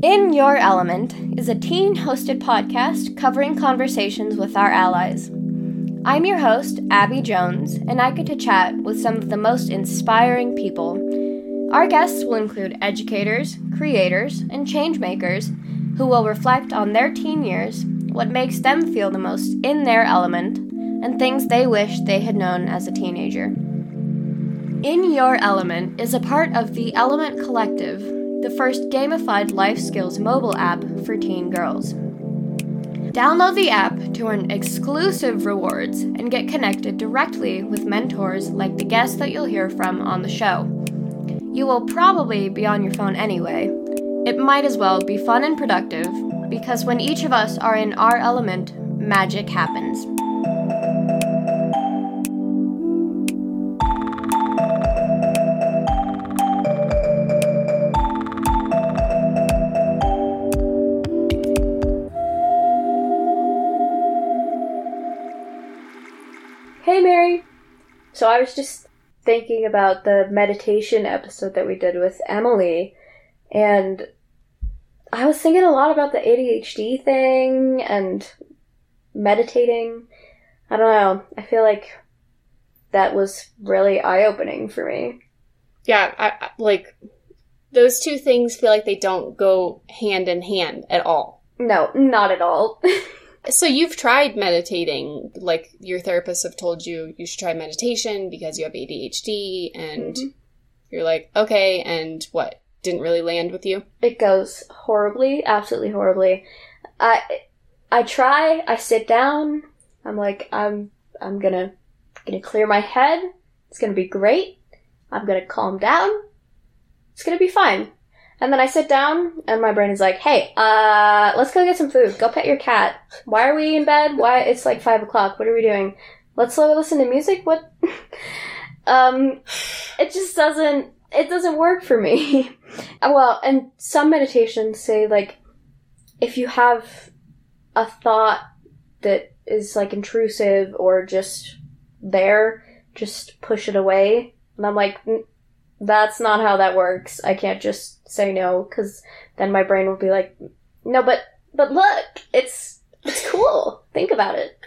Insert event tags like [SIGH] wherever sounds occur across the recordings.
In Your Element is a teen hosted podcast covering conversations with our allies. I'm your host, Abby Jones, and I get to chat with some of the most inspiring people. Our guests will include educators, creators, and changemakers who will reflect on their teen years, what makes them feel the most in their element, and things they wish they had known as a teenager. In Your Element is a part of the Element Collective, the first gamified life skills mobile app for teen girls. Download the app to earn exclusive rewards and get connected directly with mentors like the guests that you'll hear from on the show. You will probably be on your phone anyway. It might as well be fun and productive because when each of us are in our element, magic happens. So I was just thinking about the meditation episode that we did with Emily, and I was thinking a lot about the ADHD thing and meditating. I don't know. I feel like that was really eye opening for me. Yeah, I, I, like those two things feel like they don't go hand in hand at all. No, not at all. [LAUGHS] So you've tried meditating, like your therapists have told you you should try meditation because you have ADHD, and Mhm. you're like, okay, and what? Didn't really land with you? it goes horribly, absolutely horribly. I I try, I sit down, I'm like I'm I'm gonna gonna clear my head. It's gonna be great. I'm gonna calm down. It's gonna be fine. And then I sit down and my brain is like, hey, uh, let's go get some food. Go pet your cat. Why are we in bed? Why it's like five o'clock. What are we doing? Let's uh, listen to music? What [LAUGHS] um it just doesn't it doesn't work for me. [LAUGHS] well, and some meditations say like if you have a thought that is like intrusive or just there, just push it away. And I'm like, "N- that's not how that works. I can't just say no because then my brain will be like, no, but but look, it's it's cool. Think about it.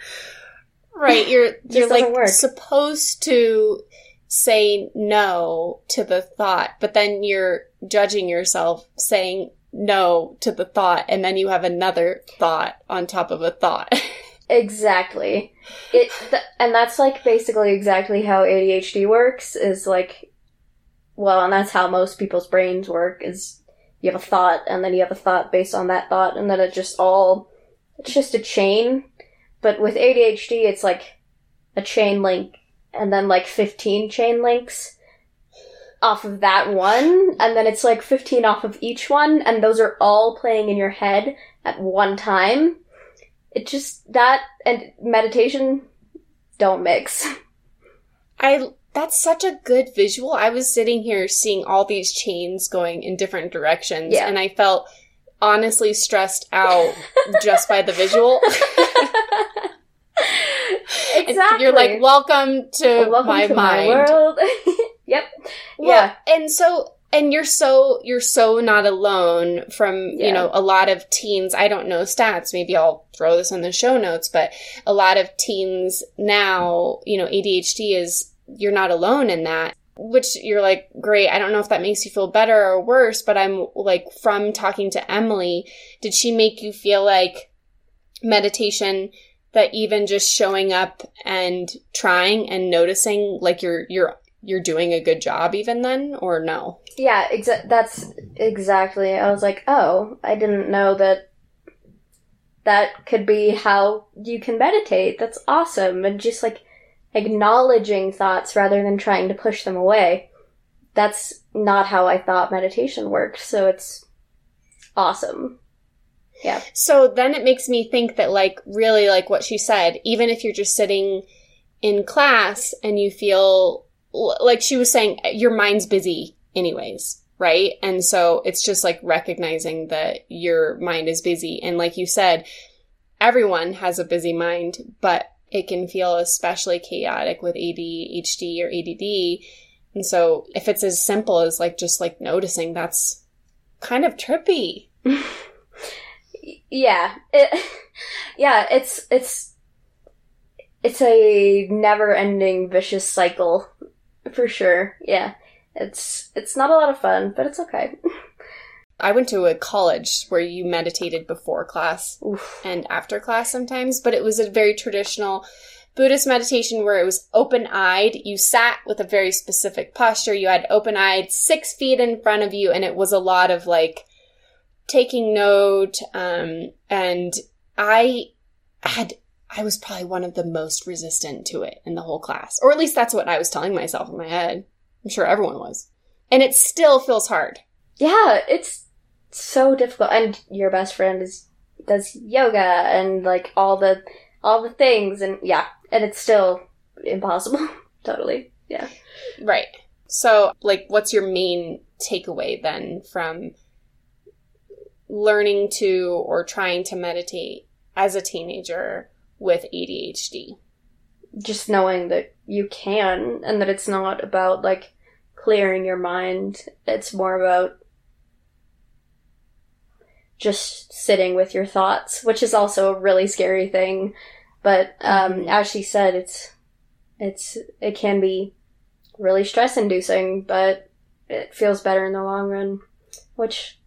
Right. You're [LAUGHS] you're like work. supposed to say no to the thought, but then you're judging yourself saying no to the thought, and then you have another thought on top of a thought. [LAUGHS] Exactly. It th- and that's like basically exactly how ADHD works is like well, and that's how most people's brains work is you have a thought and then you have a thought based on that thought and then it just all it's just a chain. But with ADHD it's like a chain link and then like 15 chain links off of that one and then it's like 15 off of each one and those are all playing in your head at one time it just that and meditation don't mix. I that's such a good visual. I was sitting here seeing all these chains going in different directions, Yeah. and I felt honestly stressed out just by the visual. [LAUGHS] And exactly. You're like, welcome to welcome my to mind. my world. [LAUGHS] yep. Well, and so and you're so you're so not alone from Yeah. you know a lot of teens i don't know stats maybe i'll throw this in the show notes but a lot of teens now you know adhd is you're not alone in that which you're like great i don't know if that makes you feel better or worse but i'm like from talking to emily did she make you feel like meditation that even just showing up and trying and noticing like you're you're you're doing a good job even then or no Yeah, exa- that's exactly. I was like, oh, I didn't know that that could be how you can meditate. That's awesome. And just like acknowledging thoughts rather than trying to push them away. That's not how I thought meditation worked. So it's awesome. Yeah. So then it makes me think that like really like what she said even if you're just sitting in class and you feel like she was saying your mind's busy anyways right and so it's just like recognizing that your mind is busy and like you said everyone has a busy mind but it can feel especially chaotic with ADHD or ADD and so if it's as simple as like just like noticing that's kind of trippy [LAUGHS] yeah. It, [LAUGHS] yeah, it's it's it's a never-ending vicious cycle for sure. Yeah. It's it's not a lot of fun, but it's okay. [LAUGHS] I went to a college where you meditated before class Oof. and after class sometimes, but it was a very traditional Buddhist meditation where it was open eyed. You sat with a very specific posture. You had open eyed, six feet in front of you, and it was a lot of like taking note. Um, and I had, I was probably one of the most resistant to it in the whole class, or at least that's what I was telling myself in my head. I'm sure everyone was. And it still feels hard. Yeah, it's so difficult. And your best friend is does yoga and like all the all the things and yeah, and it's still impossible. [LAUGHS] totally. Yeah. Right. So, like, what's your main takeaway then from learning to or trying to meditate as a teenager with ADHD? Just knowing that you can and that it's not about like clearing your mind. It's more about just sitting with your thoughts, which is also a really scary thing. But um, Mhm. as she said, it's it's it can be really stress inducing, but it feels better in the long run, which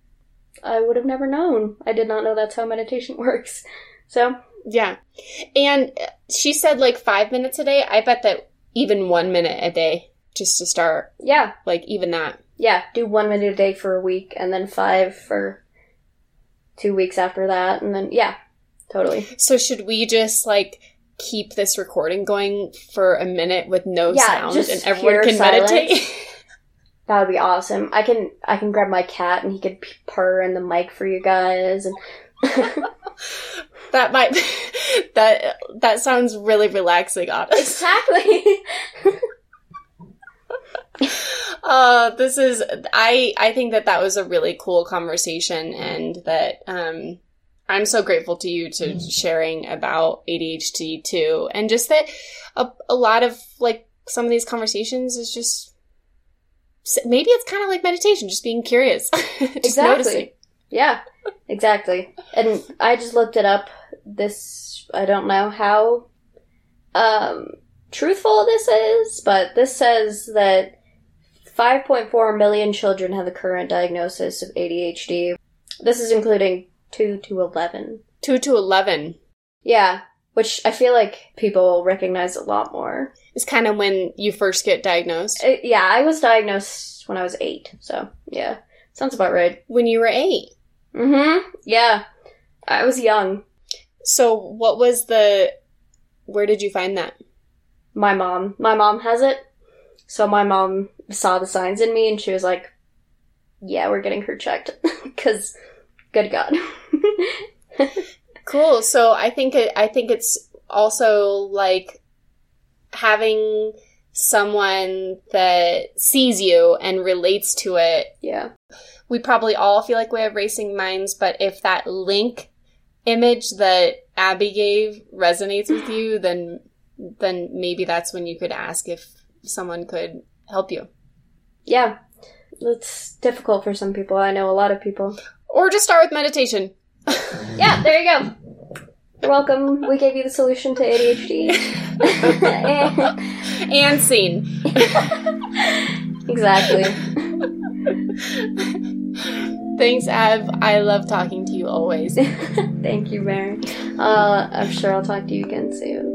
I would have never known. I did not know that's how meditation [LAUGHS] works. So Yeah. And she said like five minutes a day. I bet that even one minute a day just to start, yeah, like, even that. yeah, do one minute a day for a week, and then five for two weeks after that, and then yeah, totally. So, should we just like keep this recording going for a minute with no Yeah, sound and everyone can silence. meditate? [LAUGHS] That would be awesome. I can I can grab my cat and he could purr in the mic for you guys, and [LAUGHS] That might [LAUGHS] that that sounds really relaxing, honestly. exactly. Uh, this is I I think that that was a really cool conversation, and that um, I'm so grateful to you to sharing about ADHD too, and just that a, a lot of like some of these conversations is just maybe it's kind of like meditation, just being curious, [LAUGHS] just Exactly. noticing. yeah, exactly. And I just looked it up. This I don't know how um, truthful this is, but this says that 5.4 million children have a current diagnosis of ADHD. This is including 2 to 11. Two to eleven Yeah, which I feel like people recognize a lot more. It's kind of when you first get diagnosed. Uh, yeah, I was diagnosed when I was 8, so yeah, sounds about right. When you were eight. Mm-hmm. Yeah. I was young. So what was the? Where did you find that? My mom. My mom has it. So my mom saw the signs in me and she was like, yeah, we're getting her checked. [LAUGHS] Because, good God. Cool. So I think it, I think it's also like having someone that sees you and relates to it. yeah. We probably all feel like we have racing minds, but if that link image that Abby gave resonates with you, then then maybe that's when you could ask if someone could help you. Yeah. It's difficult for some people. I know a lot of people. Or just start with meditation. [LAUGHS] Yeah, there you go. You're welcome. We gave you the solution to ADHD. [LAUGHS] and scene. [LAUGHS] exactly. Thanks, Ab. I love talking to you always. Thank you, Mary. Uh, I'm sure I'll talk to you again soon.